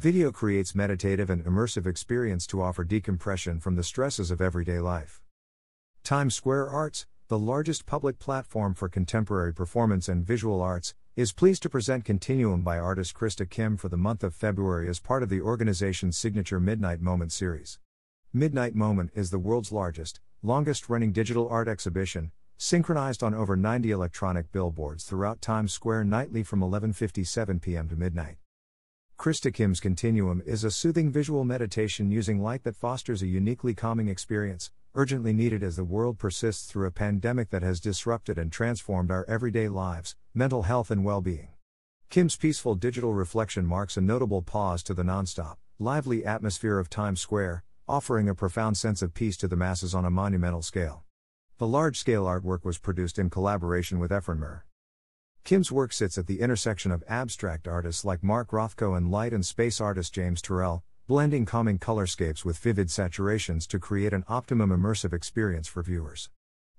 Video creates meditative and immersive experience to offer decompression from the stresses of everyday life. Times Square Arts, the largest public platform for contemporary performance and visual arts, is pleased to present Continuum by artist Krista Kim for the month of February as part of the organization's signature Midnight Moment series. Midnight Moment is the world's largest, longest running digital art exhibition, synchronized on over 90 electronic billboards throughout Times Square nightly from 11:57 p.m. to midnight. Krista Kim's Continuum is a soothing visual meditation using light that fosters a uniquely calming experience, urgently needed as the world persists through a pandemic that has disrupted and transformed our everyday lives, mental health, and well being. Kim's peaceful digital reflection marks a notable pause to the nonstop, lively atmosphere of Times Square, offering a profound sense of peace to the masses on a monumental scale. The large scale artwork was produced in collaboration with Efrenmer. Kim's work sits at the intersection of abstract artists like Mark Rothko and light and space artist James Turrell, blending calming colorscapes with vivid saturations to create an optimum immersive experience for viewers.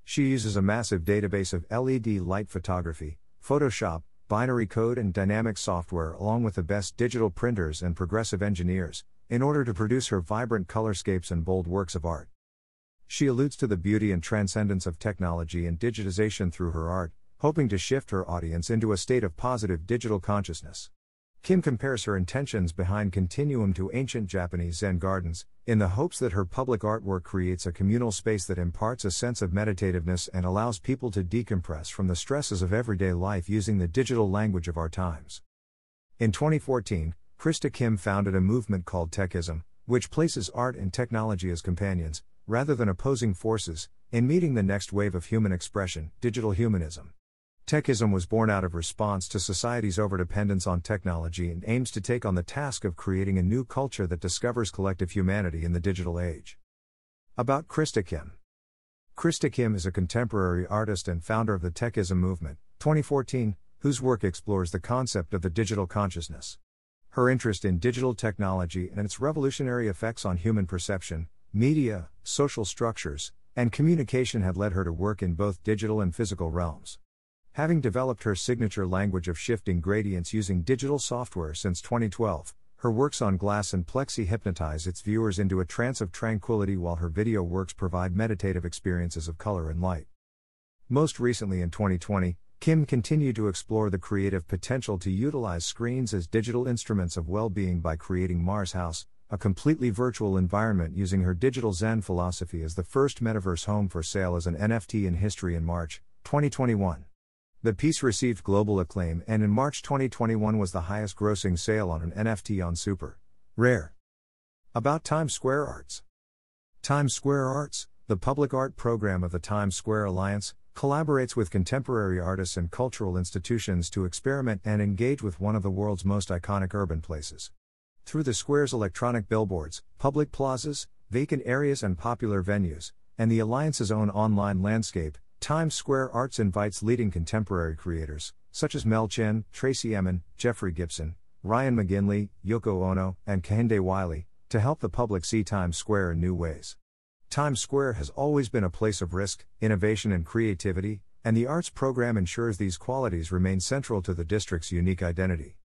She uses a massive database of LED light photography, Photoshop, binary code, and dynamic software, along with the best digital printers and progressive engineers, in order to produce her vibrant colorscapes and bold works of art. She alludes to the beauty and transcendence of technology and digitization through her art, hoping to shift her audience into a state of positive digital consciousness. Kim compares her intentions behind Continuum to ancient Japanese Zen gardens, in the hopes that her public artwork creates a communal space that imparts a sense of meditativeness and allows people to decompress from the stresses of everyday life using the digital language of our times. In 2014, Krista Kim founded a movement called Techism, which places art and technology as companions, rather than opposing forces, in meeting the next wave of human expression, digital humanism. Techism was born out of response to society's overdependence on technology and aims to take on the task of creating a new culture that discovers collective humanity in the digital age. About Krista Kim Krista Kim is a contemporary artist and founder of the Techism movement, 2014, whose work explores the concept of the digital consciousness. Her interest in digital technology and its revolutionary effects on human perception, media, social structures, and communication had led her to work in both digital and physical realms. Having developed her signature language of shifting gradients using digital software since 2012, her works on glass and plexi hypnotize its viewers into a trance of tranquility while her video works provide meditative experiences of color and light. Most recently in 2020, Kim continued to explore the creative potential to utilize screens as digital instruments of well being by creating Mars House, a completely virtual environment using her digital Zen philosophy as the first metaverse home for sale as an NFT in history in March 2021. The piece received global acclaim and in March 2021 was the highest grossing sale on an NFT on Super Rare. About Times Square Arts Times Square Arts, the public art program of the Times Square Alliance, collaborates with contemporary artists and cultural institutions to experiment and engage with one of the world's most iconic urban places. Through the square's electronic billboards, public plazas, vacant areas, and popular venues, and the Alliance's own online landscape, Times Square Arts invites leading contemporary creators, such as Mel Chin, Tracey Emin, Jeffrey Gibson, Ryan McGinley, Yoko Ono, and Kehinde Wiley, to help the public see Times Square in new ways. Times Square has always been a place of risk, innovation, and creativity, and the arts program ensures these qualities remain central to the district's unique identity.